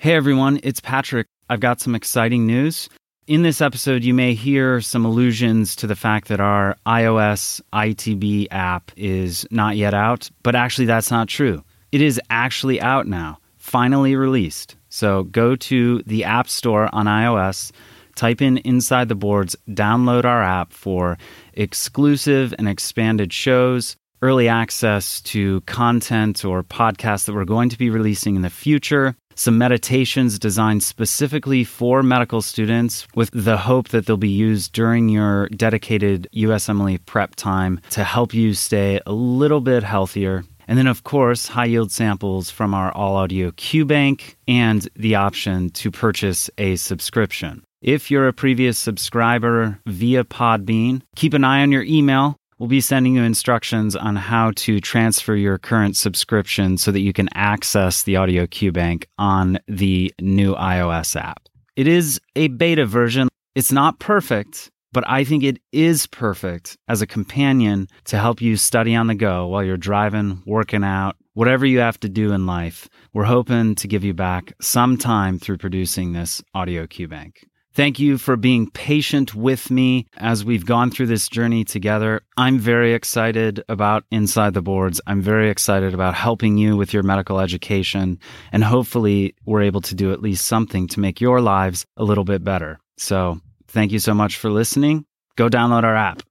Hey everyone, it's Patrick. I've got some exciting news. In this episode, you may hear some allusions to the fact that our iOS ITB app is not yet out, but actually, that's not true. It is actually out now, finally released. So go to the App Store on iOS, type in Inside the Boards, download our app for exclusive and expanded shows, early access to content or podcasts that we're going to be releasing in the future, some meditations designed specifically for medical students with the hope that they'll be used during your dedicated USMLE prep time to help you stay a little bit healthier. And then, of course, high yield samples from our All Audio Q Bank and the option to purchase a subscription. If you're a previous subscriber via Podbean, keep an eye on your email We'll be sending you instructions on how to transfer your current subscription so that you can access the Audio Bank on the new iOS app. It is a beta version. It's not perfect, but I think it is perfect as a companion to help you study on the go while you're driving, working out, whatever you have to do in life. We're hoping to give you back some time through producing this Audio Bank. Thank you for being patient with me as we've gone through this journey together. I'm very excited about Inside the Boards. I'm very excited about helping you with your medical education. And hopefully, we're able to do at least something to make your lives a little bit better. So, thank you so much for listening. Go download our app.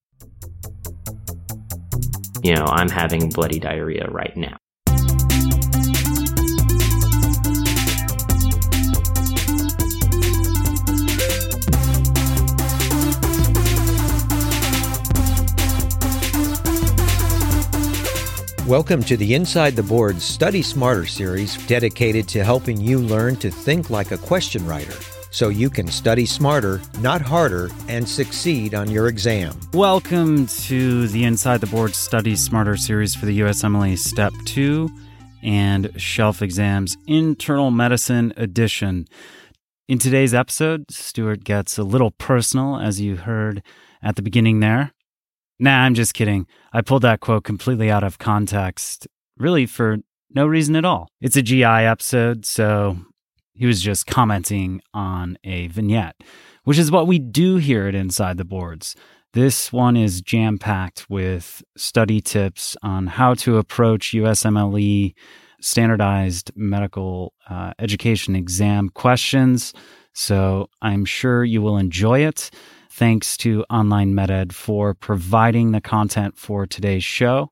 You know, I'm having bloody diarrhea right now. Welcome to the Inside the Boards Study Smarter series dedicated to helping you learn to think like a question writer so you can study smarter, not harder, and succeed on your exam. Welcome to the Inside the Boards Study Smarter series for the USMLE Step 2 and Shelf Exams Internal Medicine Edition. In today's episode, Stuart gets a little personal, as you heard at the beginning there. Nah, I'm just kidding. I pulled that quote completely out of context, really for no reason at all. It's a GI episode, so he was just commenting on a vignette, which is what we do here at Inside the Boards. This one is jam packed with study tips on how to approach USMLE standardized medical uh, education exam questions. So I'm sure you will enjoy it. Thanks to Online MedEd for providing the content for today's show.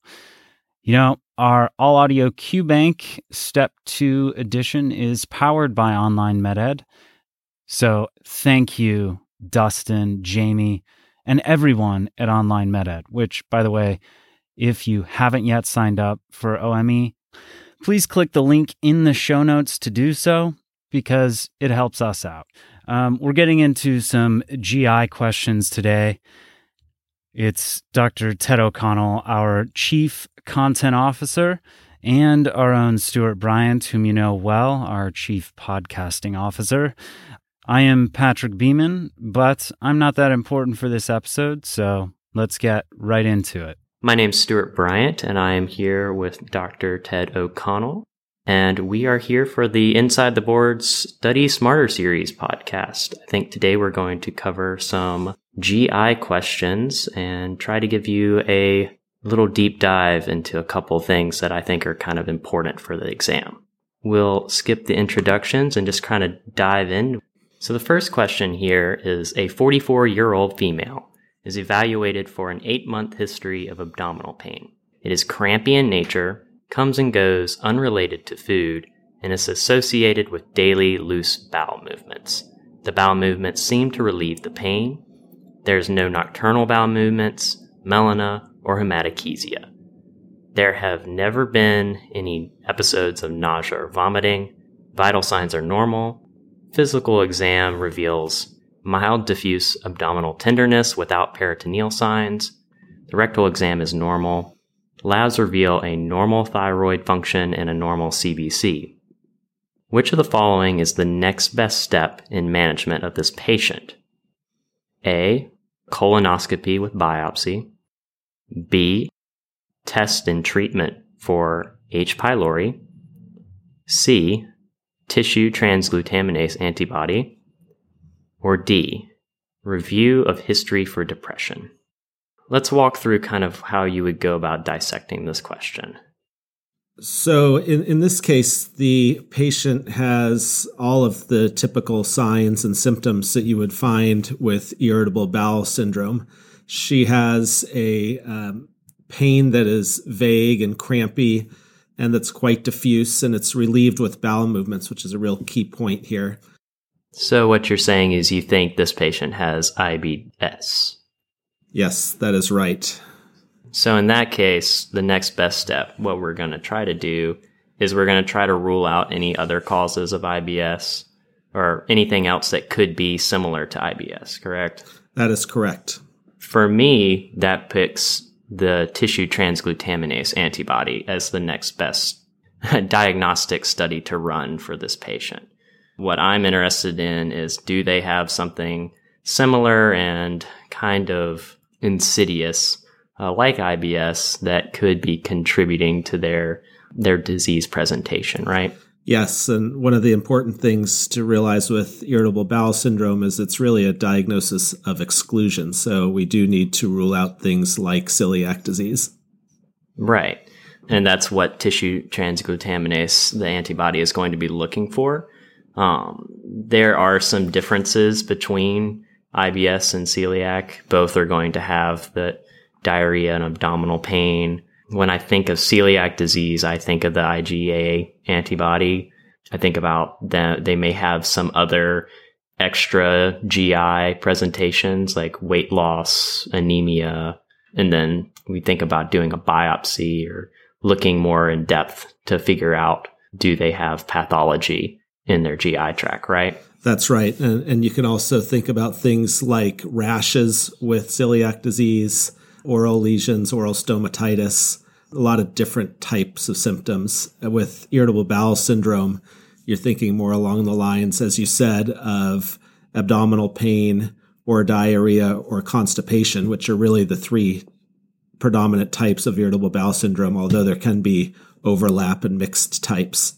You know, our All Audio Q Bank Step 2 edition is powered by Online MedEd. So thank you, Dustin, Jamie, and everyone at Online MedEd, which, by the way, if you haven't yet signed up for OME, please click the link in the show notes to do so because it helps us out. Um, we're getting into some GI questions today. It's Dr. Ted O'Connell, our Chief Content Officer, and our own Stuart Bryant, whom you know well, our Chief Podcasting Officer. I am Patrick Beeman, but I'm not that important for this episode, so let's get right into it. My name's Stuart Bryant, and I am here with Dr. Ted O'Connell and we are here for the Inside the Boards Study Smarter series podcast. I think today we're going to cover some GI questions and try to give you a little deep dive into a couple things that I think are kind of important for the exam. We'll skip the introductions and just kind of dive in. So the first question here is a 44 year old female is evaluated for an eight month history of abdominal pain. It is crampy in nature comes and goes unrelated to food, and is associated with daily loose bowel movements. The bowel movements seem to relieve the pain. There's no nocturnal bowel movements, melena, or hematochezia. There have never been any episodes of nausea or vomiting. Vital signs are normal. Physical exam reveals mild diffuse abdominal tenderness without peritoneal signs. The rectal exam is normal labs reveal a normal thyroid function and a normal CBC. Which of the following is the next best step in management of this patient? A. Colonoscopy with biopsy. B. Test and treatment for H. pylori. C. tissue transglutaminase antibody, or D, review of history for depression? Let's walk through kind of how you would go about dissecting this question. So, in, in this case, the patient has all of the typical signs and symptoms that you would find with irritable bowel syndrome. She has a um, pain that is vague and crampy and that's quite diffuse, and it's relieved with bowel movements, which is a real key point here. So, what you're saying is you think this patient has IBS? Yes, that is right. So, in that case, the next best step, what we're going to try to do is we're going to try to rule out any other causes of IBS or anything else that could be similar to IBS, correct? That is correct. For me, that picks the tissue transglutaminase antibody as the next best diagnostic study to run for this patient. What I'm interested in is do they have something similar and kind of insidious uh, like IBS that could be contributing to their their disease presentation, right? Yes, and one of the important things to realize with irritable bowel syndrome is it's really a diagnosis of exclusion. So we do need to rule out things like celiac disease. Right. And that's what tissue transglutaminase, the antibody, is going to be looking for. Um, there are some differences between IBS and celiac. Both are going to have the diarrhea and abdominal pain. When I think of celiac disease, I think of the IgA antibody. I think about that they may have some other extra GI presentations like weight loss, anemia, and then we think about doing a biopsy or looking more in depth to figure out do they have pathology in their GI tract, right? That's right. And, and you can also think about things like rashes with celiac disease, oral lesions, oral stomatitis, a lot of different types of symptoms. With irritable bowel syndrome, you're thinking more along the lines, as you said, of abdominal pain or diarrhea or constipation, which are really the three predominant types of irritable bowel syndrome, although there can be overlap and mixed types.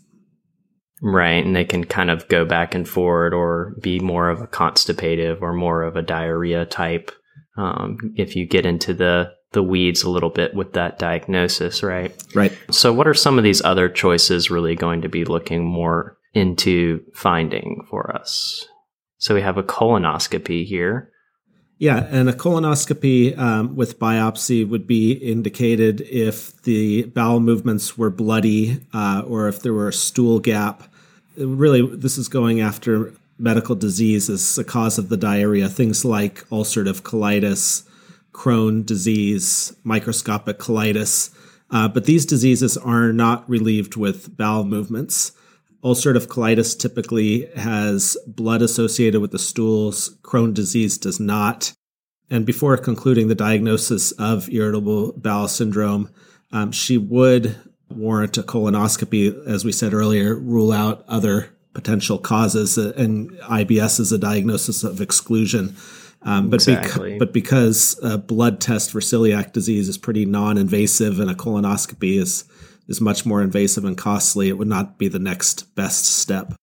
Right. And they can kind of go back and forward or be more of a constipative or more of a diarrhea type um, if you get into the the weeds a little bit with that diagnosis, right? Right. So, what are some of these other choices really going to be looking more into finding for us? So, we have a colonoscopy here. Yeah, and a colonoscopy um, with biopsy would be indicated if the bowel movements were bloody uh, or if there were a stool gap. Really, this is going after medical disease as a cause of the diarrhea, things like ulcerative colitis, Crohn disease, microscopic colitis. Uh, but these diseases are not relieved with bowel movements. Ulcerative colitis typically has blood associated with the stools. Crohn disease does not. And before concluding the diagnosis of irritable bowel syndrome, um, she would warrant a colonoscopy, as we said earlier, rule out other potential causes, uh, and IBS is a diagnosis of exclusion. Um, but, exactly. bec- but because a blood test for celiac disease is pretty non-invasive and a colonoscopy is is much more invasive and costly, it would not be the next best step.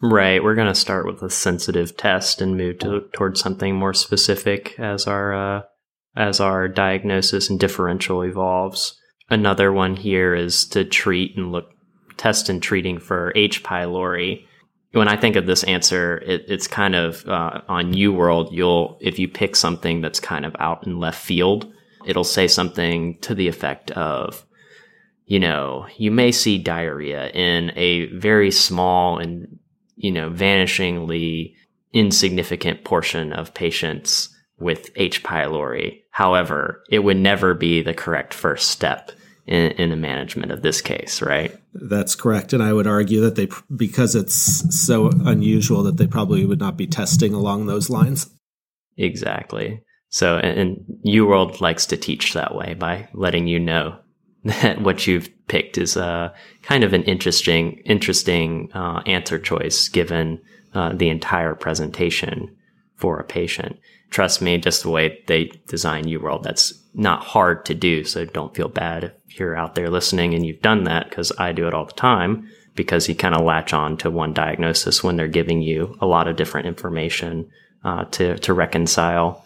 Right. We're going to start with a sensitive test and move to, towards something more specific as our uh, as our diagnosis and differential evolves. Another one here is to treat and look test and treating for H. pylori. When I think of this answer, it, it's kind of uh, on world. You'll if you pick something that's kind of out in left field, it'll say something to the effect of, you know, you may see diarrhea in a very small and you know vanishingly insignificant portion of patients with H. pylori. However, it would never be the correct first step in, in the management of this case, right? That's correct. And I would argue that they, because it's so unusual, that they probably would not be testing along those lines. Exactly. So, and, and UWorld likes to teach that way by letting you know that what you've picked is uh, kind of an interesting, interesting uh, answer choice given uh, the entire presentation for a patient. Trust me, just the way they design UWorld, that's not hard to do. So don't feel bad if you're out there listening and you've done that because I do it all the time. because you kind of latch on to one diagnosis when they're giving you a lot of different information uh, to to reconcile.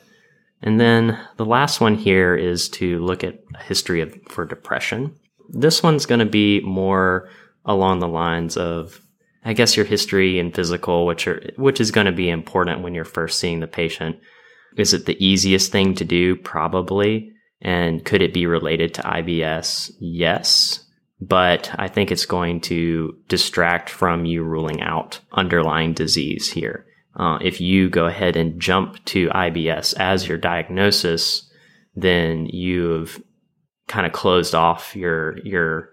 And then the last one here is to look at a history of for depression. This one's going to be more along the lines of I guess your history and physical, which are which is going to be important when you're first seeing the patient. Is it the easiest thing to do? Probably. And could it be related to IBS? Yes but I think it's going to distract from you ruling out underlying disease here. Uh, if you go ahead and jump to IBS as your diagnosis, then you've kind of closed off your your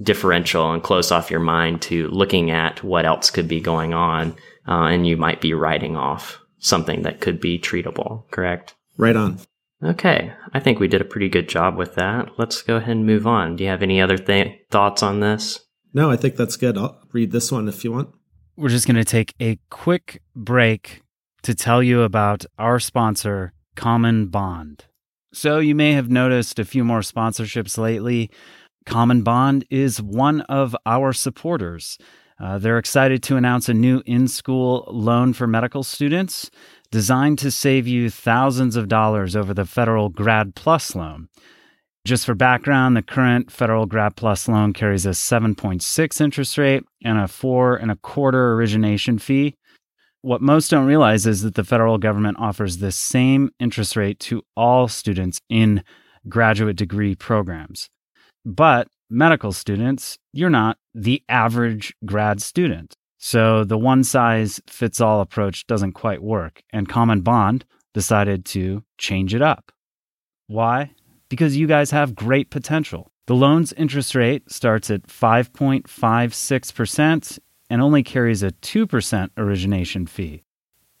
differential and closed off your mind to looking at what else could be going on, uh, and you might be writing off something that could be treatable. Correct? Right on. Okay, I think we did a pretty good job with that. Let's go ahead and move on. Do you have any other th- thoughts on this? No, I think that's good. I'll read this one if you want. We're just going to take a quick break to tell you about our sponsor, Common Bond. So, you may have noticed a few more sponsorships lately. Common Bond is one of our supporters. Uh, they're excited to announce a new in school loan for medical students designed to save you thousands of dollars over the federal Grad Plus loan. Just for background, the current federal Grad Plus loan carries a 7.6 interest rate and a four and a quarter origination fee. What most don't realize is that the federal government offers the same interest rate to all students in graduate degree programs. But medical students, you're not the average grad student. So the one size fits all approach doesn't quite work, and Common Bond decided to change it up. Why? Because you guys have great potential. The loan's interest rate starts at 5.56% and only carries a 2% origination fee.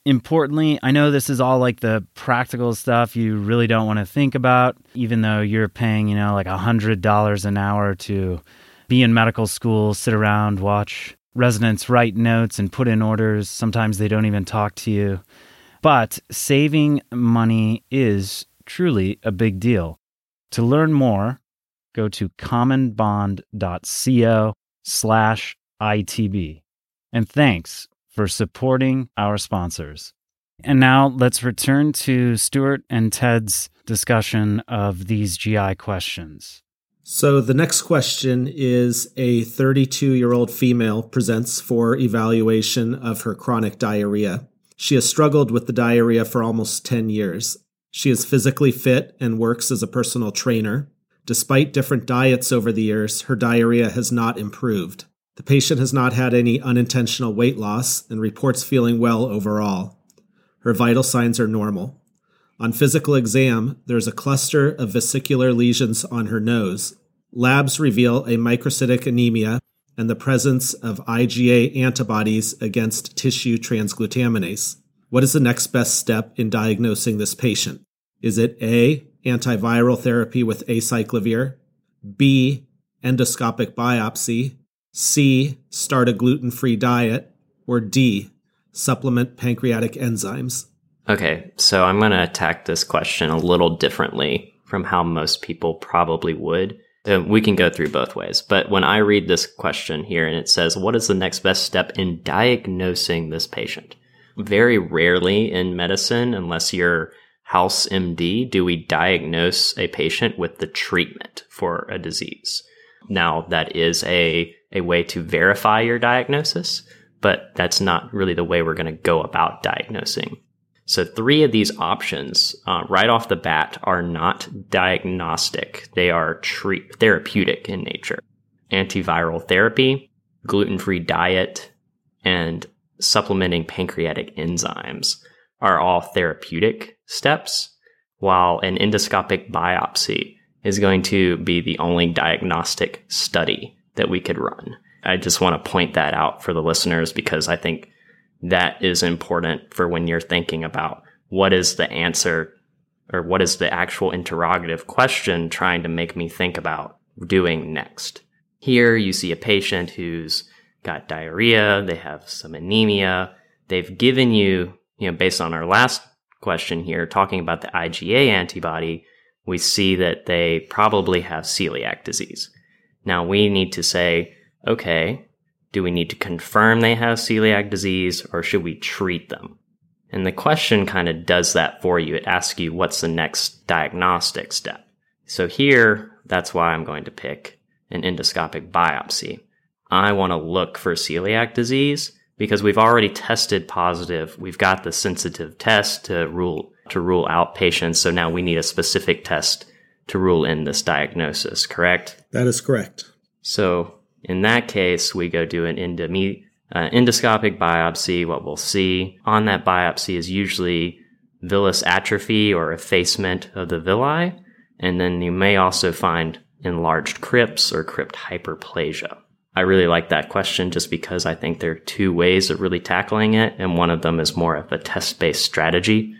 Importantly, I know this is all like the practical stuff you really don't want to think about, even though you're paying, you know, like $100 an hour to be in medical school, sit around, watch residents write notes and put in orders. Sometimes they don't even talk to you. But saving money is truly a big deal. To learn more, go to commonbond.co slash ITB. And thanks for supporting our sponsors. And now let's return to Stuart and Ted's discussion of these GI questions. So the next question is a 32 year old female presents for evaluation of her chronic diarrhea. She has struggled with the diarrhea for almost 10 years. She is physically fit and works as a personal trainer. Despite different diets over the years, her diarrhea has not improved. The patient has not had any unintentional weight loss and reports feeling well overall. Her vital signs are normal. On physical exam, there is a cluster of vesicular lesions on her nose. Labs reveal a microcytic anemia and the presence of IgA antibodies against tissue transglutaminase. What is the next best step in diagnosing this patient? Is it A, antiviral therapy with acyclovir, B, endoscopic biopsy, C, start a gluten free diet, or D, supplement pancreatic enzymes? Okay, so I'm going to attack this question a little differently from how most people probably would. we can go through both ways. But when I read this question here and it says, what is the next best step in diagnosing this patient? Very rarely in medicine, unless you're house MD, do we diagnose a patient with the treatment for a disease. Now, that is a, a way to verify your diagnosis, but that's not really the way we're going to go about diagnosing. So, three of these options uh, right off the bat are not diagnostic, they are treat- therapeutic in nature. Antiviral therapy, gluten free diet, and supplementing pancreatic enzymes are all therapeutic steps, while an endoscopic biopsy is going to be the only diagnostic study that we could run. I just want to point that out for the listeners because I think that is important for when you're thinking about what is the answer or what is the actual interrogative question trying to make me think about doing next. Here you see a patient who's got diarrhea, they have some anemia, they've given you, you know, based on our last question here, talking about the IgA antibody, we see that they probably have celiac disease. Now we need to say, okay, Do we need to confirm they have celiac disease or should we treat them? And the question kind of does that for you. It asks you what's the next diagnostic step. So here, that's why I'm going to pick an endoscopic biopsy. I want to look for celiac disease because we've already tested positive. We've got the sensitive test to rule to rule out patients. So now we need a specific test to rule in this diagnosis, correct? That is correct. So in that case, we go do an endomi- uh, endoscopic biopsy. What we'll see on that biopsy is usually villus atrophy or effacement of the villi. And then you may also find enlarged crypts or crypt hyperplasia. I really like that question just because I think there are two ways of really tackling it. And one of them is more of a test based strategy.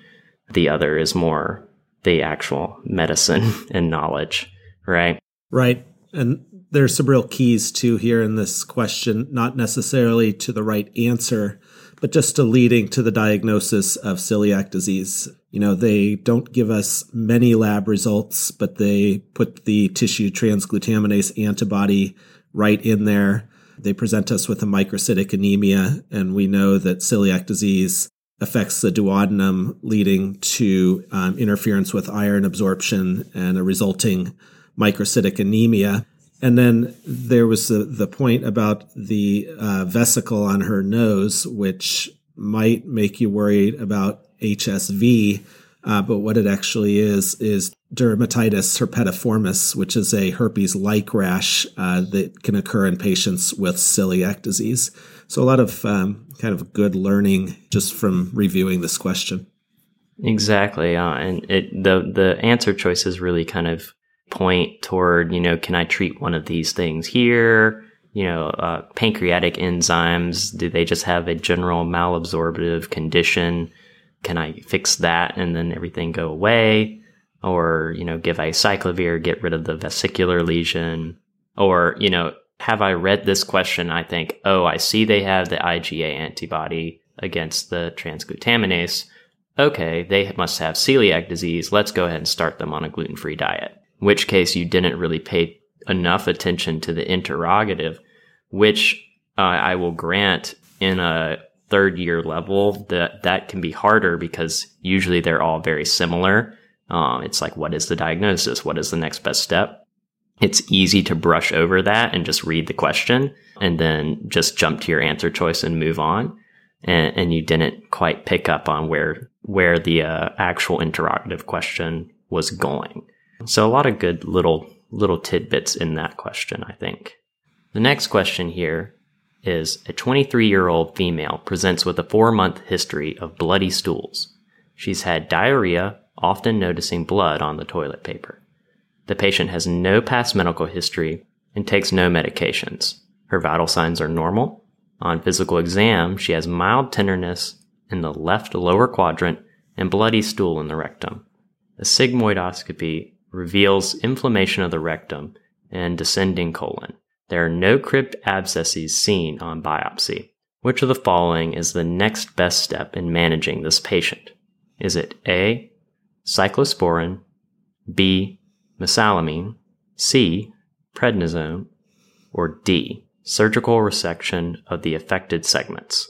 The other is more the actual medicine and knowledge, right? Right. And there's some real keys too here in this question, not necessarily to the right answer, but just to leading to the diagnosis of celiac disease. You know, they don't give us many lab results, but they put the tissue transglutaminase antibody right in there. They present us with a microcytic anemia, and we know that celiac disease affects the duodenum, leading to um, interference with iron absorption and a resulting microcytic anemia. And then there was the, the point about the uh, vesicle on her nose, which might make you worried about HSV. Uh, but what it actually is is dermatitis herpetiformis, which is a herpes like rash uh, that can occur in patients with celiac disease. So, a lot of um, kind of good learning just from reviewing this question. Exactly. Uh, and it, the, the answer choices really kind of point toward, you know, can I treat one of these things here? You know, uh, pancreatic enzymes, do they just have a general malabsorptive condition? Can I fix that and then everything go away? Or, you know, give acyclovir, get rid of the vesicular lesion? Or, you know, have I read this question? I think, oh, I see they have the IgA antibody against the transglutaminase. Okay, they must have celiac disease. Let's go ahead and start them on a gluten free diet which case you didn't really pay enough attention to the interrogative, which uh, I will grant in a third year level that that can be harder because usually they're all very similar. Um, it's like, what is the diagnosis? What is the next best step? It's easy to brush over that and just read the question and then just jump to your answer choice and move on. And, and you didn't quite pick up on where where the uh, actual interrogative question was going. So a lot of good little little tidbits in that question, I think. The next question here is a 23 year old female presents with a four month history of bloody stools. She's had diarrhea, often noticing blood on the toilet paper. The patient has no past medical history and takes no medications. Her vital signs are normal. On physical exam, she has mild tenderness in the left lower quadrant and bloody stool in the rectum. A sigmoidoscopy reveals inflammation of the rectum and descending colon. There are no crypt abscesses seen on biopsy. Which of the following is the next best step in managing this patient? Is it A. Cyclosporin, B. Mesalamine, C. Prednisone, or D. Surgical resection of the affected segments?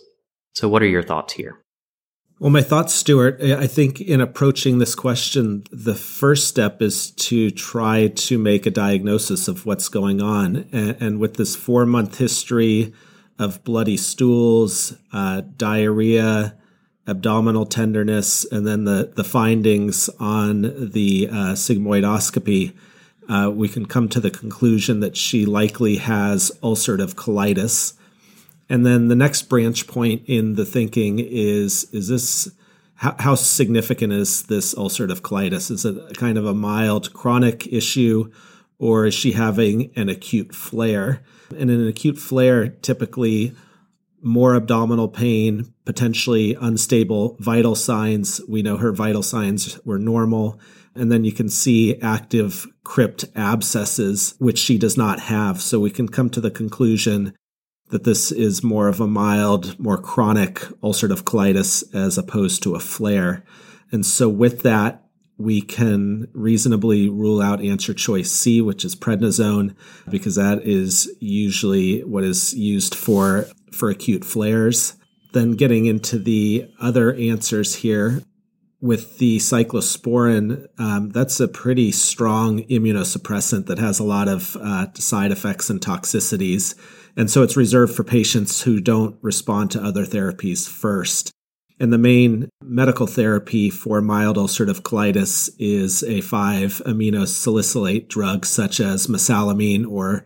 So, what are your thoughts here? Well, my thoughts, Stuart, I think in approaching this question, the first step is to try to make a diagnosis of what's going on. And, and with this four month history of bloody stools, uh, diarrhea, abdominal tenderness, and then the, the findings on the uh, sigmoidoscopy, uh, we can come to the conclusion that she likely has ulcerative colitis. And then the next branch point in the thinking is is this how, how significant is this ulcerative colitis? Is it kind of a mild chronic issue or is she having an acute flare? And in an acute flare, typically more abdominal pain, potentially unstable vital signs. We know her vital signs were normal. And then you can see active crypt abscesses, which she does not have. So we can come to the conclusion that this is more of a mild, more chronic ulcerative colitis as opposed to a flare. And so with that, we can reasonably rule out answer choice C, which is prednisone, because that is usually what is used for, for acute flares. Then getting into the other answers here, with the cyclosporin, um, that's a pretty strong immunosuppressant that has a lot of uh, side effects and toxicities. And so it's reserved for patients who don't respond to other therapies first. And the main medical therapy for mild ulcerative colitis is a 5 amino salicylate drug such as mesalamine or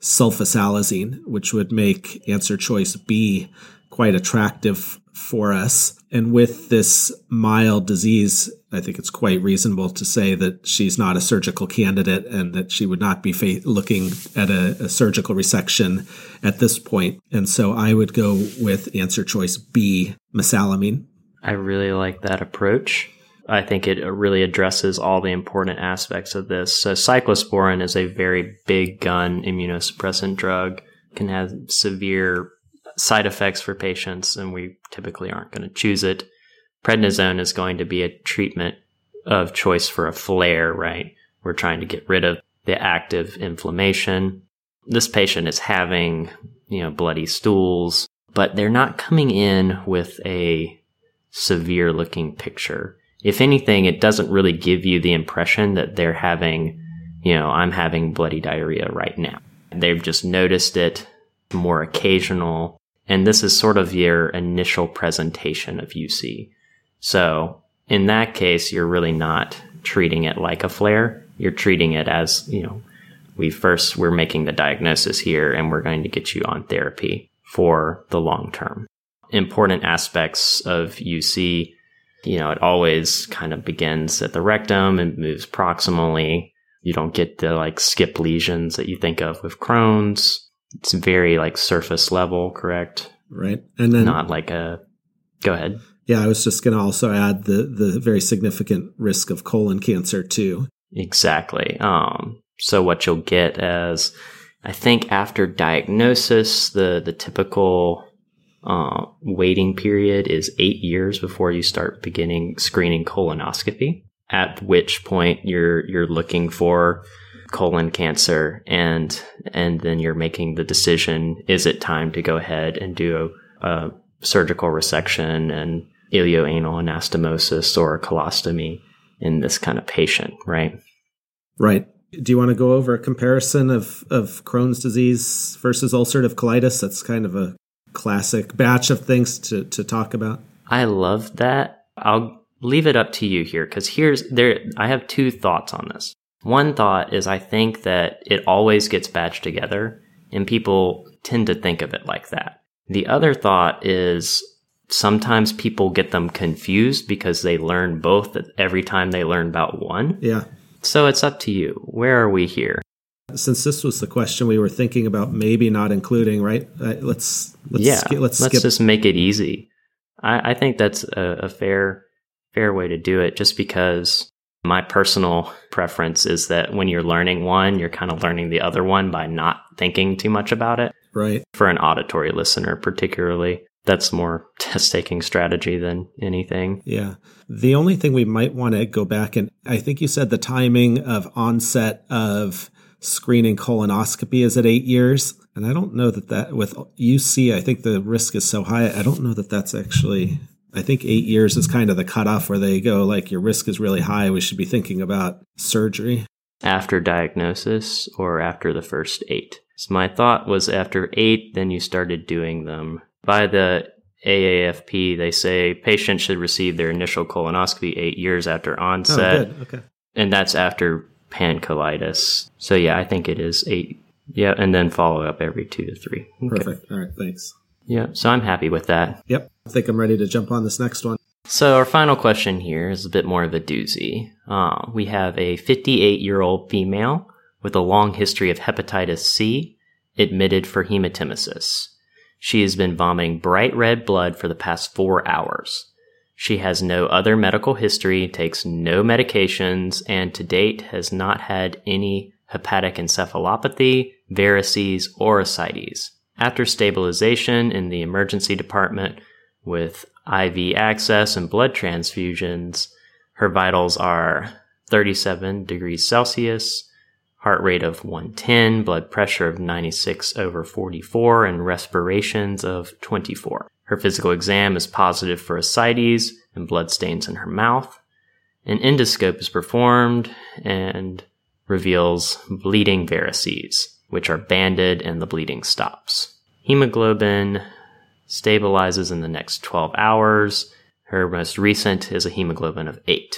sulfasalazine, which would make answer choice B quite attractive for us. And with this mild disease, I think it's quite reasonable to say that she's not a surgical candidate and that she would not be fa- looking at a, a surgical resection at this point. And so I would go with answer choice B, mesalamine. I really like that approach. I think it really addresses all the important aspects of this. So cyclosporin is a very big gun immunosuppressant drug, can have severe side effects for patients, and we typically aren't going to choose it. Prednisone is going to be a treatment of choice for a flare, right? We're trying to get rid of the active inflammation. This patient is having, you know, bloody stools, but they're not coming in with a severe looking picture. If anything, it doesn't really give you the impression that they're having, you know, I'm having bloody diarrhea right now. They've just noticed it more occasional and this is sort of your initial presentation of UC. So in that case, you're really not treating it like a flare. You're treating it as, you know, we first, we're making the diagnosis here and we're going to get you on therapy for the long term. Important aspects of UC, you know, it always kind of begins at the rectum and moves proximally. You don't get the like skip lesions that you think of with Crohn's it's very like surface level, correct? Right. And then not like a go ahead. Yeah, I was just going to also add the the very significant risk of colon cancer too. Exactly. Um so what you'll get as I think after diagnosis, the the typical uh, waiting period is eight years before you start beginning screening colonoscopy. At which point you're you're looking for colon cancer and and then you're making the decision is it time to go ahead and do a, surgical resection and ileoanal anastomosis or colostomy in this kind of patient right? Right. Do you want to go over a comparison of of Crohn's disease versus ulcerative colitis? That's kind of a classic batch of things to to talk about. I love that. I'll leave it up to you here because here's there I have two thoughts on this one thought is I think that it always gets batched together, and people tend to think of it like that. The other thought is sometimes people get them confused because they learn both every time they learn about one. Yeah. So it's up to you. Where are we here? Since this was the question we were thinking about maybe not including, right? Uh, let's let's yeah, sk- let's, let's just make it easy. I, I think that's a, a fair fair way to do it, just because my personal preference is that when you're learning one, you're kind of learning the other one by not thinking too much about it. Right. For an auditory listener, particularly, that's more test taking strategy than anything. Yeah. The only thing we might want to go back and I think you said the timing of onset of screening colonoscopy is at eight years. And I don't know that that with UC, I think the risk is so high. I don't know that that's actually I think eight years is kind of the cutoff where they go, like, your risk is really high. We should be thinking about surgery. After diagnosis or after the first eight? So my thought was after eight, then you started doing them. By the AAFP, they say patients should receive their initial colonoscopy eight years after onset. Oh, okay. And that's after pancolitis. So yeah, I think it is eight. Yeah, and then follow up every two to three. Okay. Perfect. All right, thanks. Yeah, so I'm happy with that. Yep. I think I'm ready to jump on this next one. So our final question here is a bit more of a doozy. Uh, we have a 58 year old female with a long history of hepatitis C admitted for hematemesis. She has been vomiting bright red blood for the past four hours. She has no other medical history, takes no medications, and to date has not had any hepatic encephalopathy, varices, or ascites. After stabilization in the emergency department with IV access and blood transfusions, Her vitals are 37 degrees Celsius, heart rate of 110, blood pressure of 96 over 44, and respirations of 24. Her physical exam is positive for ascites and blood stains in her mouth. An endoscope is performed and reveals bleeding varices, which are banded and the bleeding stops. Hemoglobin stabilizes in the next 12 hours. Her most recent is a hemoglobin of 8.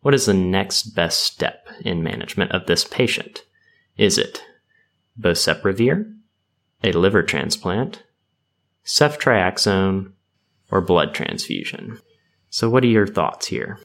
What is the next best step in management of this patient? Is it boceprevir, a liver transplant, ceftriaxone, or blood transfusion? So, what are your thoughts here?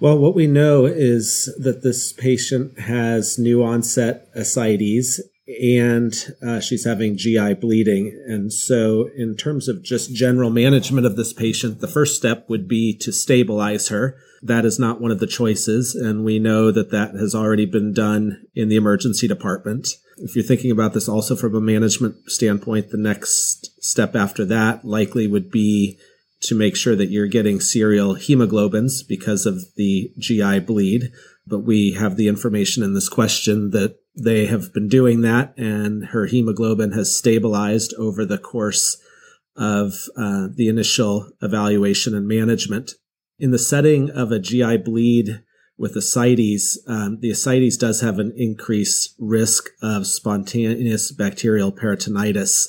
Well, what we know is that this patient has new onset ascites and uh, she's having GI bleeding. And so, in terms of just general management of this patient, the first step would be to stabilize her. That is not one of the choices. And we know that that has already been done in the emergency department. If you're thinking about this also from a management standpoint, the next step after that likely would be to make sure that you're getting serial hemoglobins because of the GI bleed. But we have the information in this question that they have been doing that and her hemoglobin has stabilized over the course of uh, the initial evaluation and management. In the setting of a GI bleed with ascites, um, the ascites does have an increased risk of spontaneous bacterial peritonitis.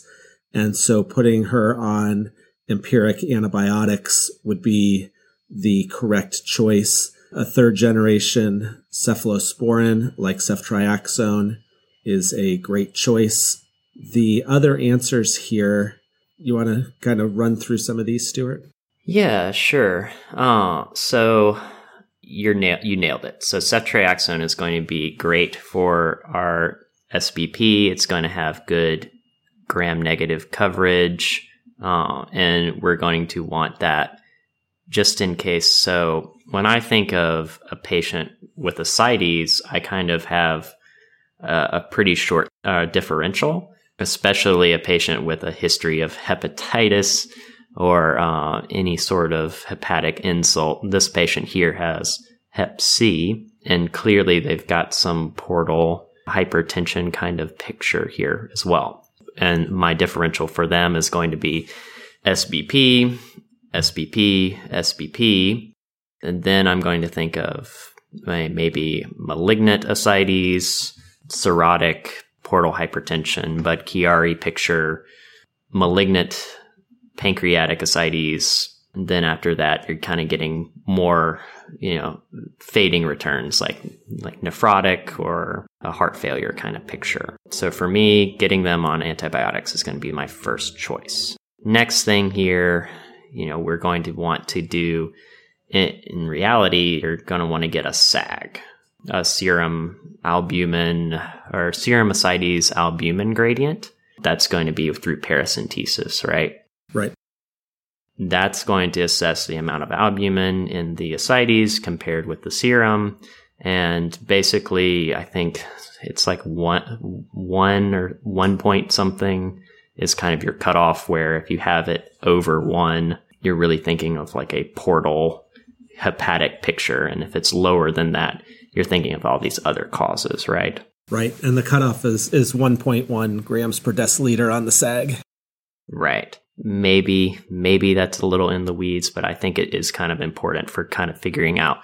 And so putting her on empiric antibiotics would be the correct choice. A third generation cephalosporin like ceftriaxone is a great choice. The other answers here, you want to kind of run through some of these, Stuart? Yeah, sure. Uh, so you're na- you nailed it. So ceftriaxone is going to be great for our SBP. It's going to have good gram negative coverage. Uh, and we're going to want that just in case. So when I think of a patient with ascites, I kind of have a, a pretty short uh, differential, especially a patient with a history of hepatitis or uh, any sort of hepatic insult. This patient here has Hep C, and clearly they've got some portal hypertension kind of picture here as well and my differential for them is going to be SBP, SBP, SBP, and then I'm going to think of maybe malignant ascites, cirrhotic portal hypertension, Budd-Chiari picture malignant pancreatic ascites. And then after that, you're kind of getting more you know, fading returns like like nephrotic or a heart failure kind of picture. So for me, getting them on antibiotics is going to be my first choice. Next thing here, you know, we're going to want to do in, in reality, you're going to want to get a SAAG, a serum albumin or serum ascites albumin gradient. That's going to be through paracentesis, right? Right. That's going to assess the amount of albumin in the ascites compared with the serum. And basically, I think it's like one, one or one point something is kind of your cutoff where if you have it over one, you're really thinking of like a portal hepatic picture. And if it's lower than that, you're thinking of all these other causes, right? Right. And the cutoff is, is 1.1 grams per deciliter on the SAAG. Right maybe maybe that's a little in the weeds but i think it is kind of important for kind of figuring out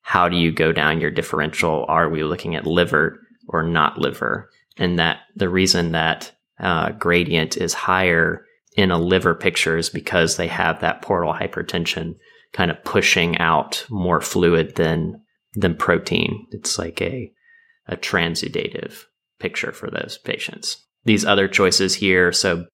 how do you go down your differential are we looking at liver or not liver and that the reason that uh, gradient is higher in a liver picture is because they have that portal hypertension kind of pushing out more fluid than than protein. It's like a a transudative picture for those patients. These other choices here so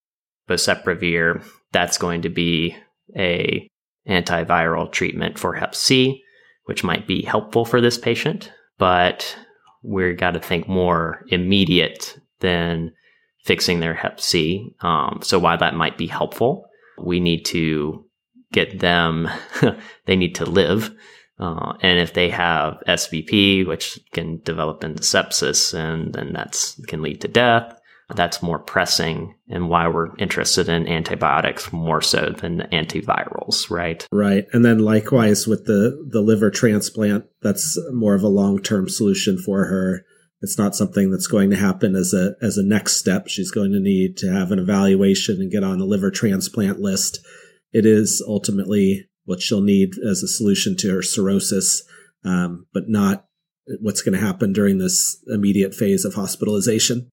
boceprevir, that's going to be a antiviral treatment for hep C, which might be helpful for this patient, but we've got to think more immediate than fixing their hep C. Um, so while that might be helpful, we need to get them, they need to live. Uh, and if they have SBP, which can develop into sepsis, and then that's can lead to death, that's more pressing and why we're interested in antibiotics more so than antivirals, right? Right. And then likewise with the, the liver transplant, that's more of a long term solution for her. It's not something that's going to happen as a as a next step. She's going to need to have an evaluation and get on the liver transplant list. It is ultimately what she'll need as a solution to her cirrhosis, um, but not what's going to happen during this immediate phase of hospitalization.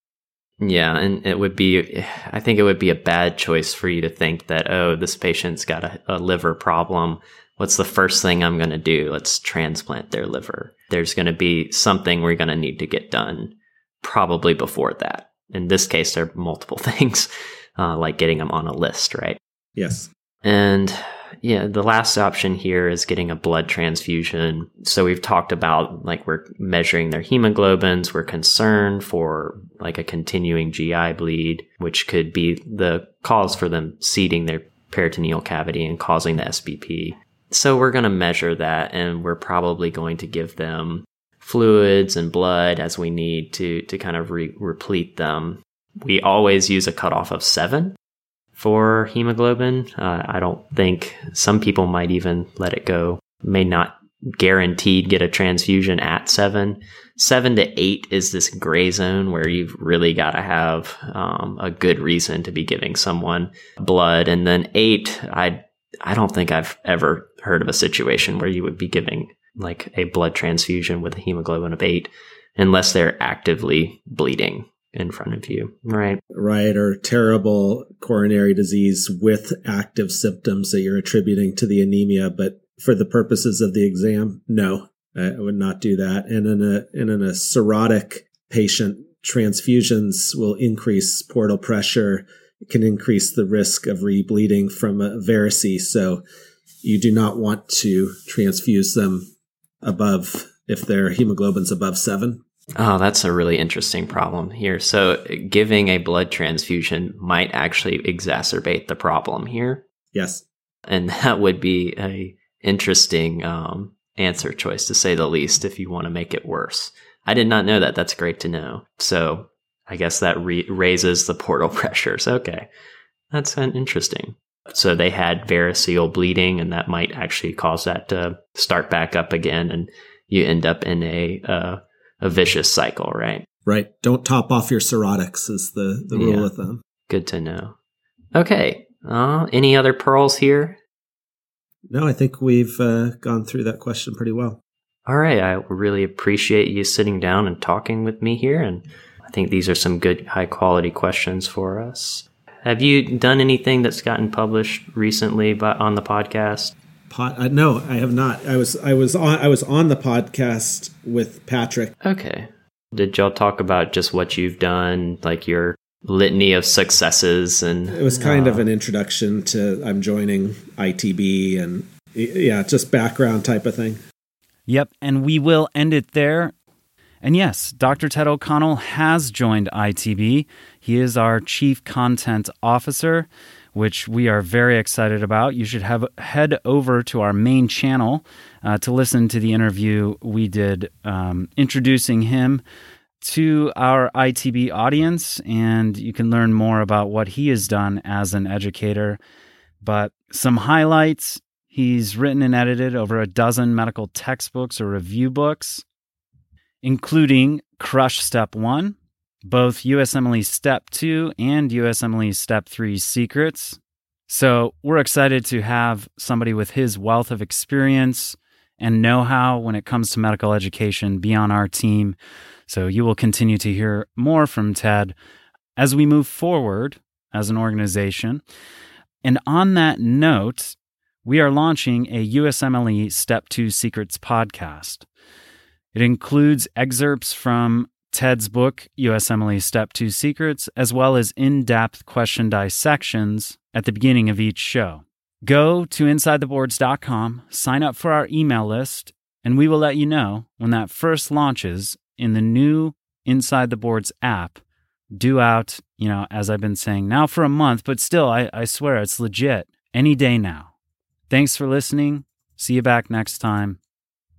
Yeah, and it would be, I think it would be a bad choice for you to think that, oh, this patient's got a, a liver problem. What's the first thing I'm going to do? Let's transplant their liver. There's going to be something we're going to need to get done probably before that. In this case, there are multiple things, uh, like getting them on a list, right? Yes. And yeah, the last option here is getting a blood transfusion. So we've talked about like we're measuring their hemoglobins. We're concerned for like a continuing GI bleed, which could be the cause for them seeding their peritoneal cavity and causing the SBP. So we're going to measure that and we're probably going to give them fluids and blood as we need to, to kind of re- replete them. We always use a cutoff of seven for hemoglobin. Uh, I don't think some people might even let it go, may not guaranteed get a transfusion at seven. Seven to eight is this gray zone where you've really got to have um, a good reason to be giving someone blood. And then eight, I I don't think I've ever heard of a situation where you would be giving like a blood transfusion with a hemoglobin of eight unless they're actively bleeding in front of you, right? Right, or terrible coronary disease with active symptoms that you're attributing to the anemia, but for the purposes of the exam, no, I would not do that. And in a and in a cirrhotic patient, transfusions will increase portal pressure, can increase the risk of rebleeding from a varices. So you do not want to transfuse them above if their hemoglobin's above seven. Oh, that's a really interesting problem here. So, giving a blood transfusion might actually exacerbate the problem here. Yes, and that would be a interesting um, answer choice to say the least. If you want to make it worse, I did not know that. That's great to know. So, I guess that re- raises the portal pressures. Okay, that's interesting. So they had variceal bleeding, and that might actually cause that to start back up again, and you end up in a uh, a vicious cycle, right? Right. Don't top off your cirrhotics is the, the rule Yeah. with them. Good to know. Okay. Uh, any other pearls here? No, I think we've uh, gone through that question pretty well. All right. I really appreciate you sitting down and talking with me here. And I think these are some good, high quality questions for us. Have you done anything that's gotten published recently by, on the podcast? Pod, uh, no, I have not. I was I was on I was on the podcast with Patrick. Okay. Did y'all talk about just what you've done, like your litany of successes and It was kind of an introduction to I'm joining ITB and yeah, just background type of thing. Yep, and we will end it there. And yes, Dr. Ted O'Connell has joined ITB. He is our Chief Content Officer, which we are very excited about. You should have head over to our main channel uh, to listen to the interview we did um, introducing him to our ITB audience, and you can learn more about what he has done as an educator. But some highlights he's written and edited over a dozen medical textbooks or review books, including Crush Step 1, both USMLE Step 2 and USMLE Step 3 secrets. So we're excited to have somebody with his wealth of experience and know how when it comes to medical education be on our team. So you will continue to hear more from Ted as we move forward as an organization. And on that note, we are launching a USMLE Step 2 Secrets podcast. It includes excerpts from Ted's book, USMLE Step 2 Secrets, as well as in depth question dissections at the beginning of each show. Go to InsideTheBoards.com, sign up for our email list, and we will let you know when that first launches in the new Inside the Boards app, due out, you know, as I've been saying now for a month, but still, I, I swear it's legit any day now. Thanks for listening. See you back next time.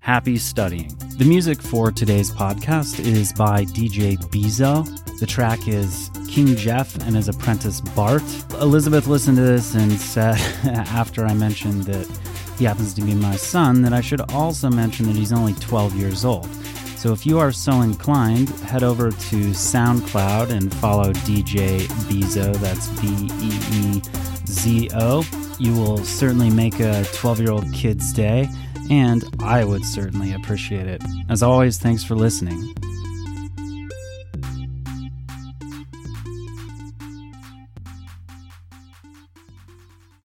Happy studying. The music for today's podcast is by DJ Beezo. The track is King Jeff and his apprentice Bart. Elizabeth listened to this and said, after I mentioned that he happens to be my son, that I should also mention that he's only 12 years old. So if you are so inclined, head over to SoundCloud and follow DJ Beezo. That's B E E Z O. You will certainly make a 12 year old kid's day, and I would certainly appreciate it. As always, thanks for listening.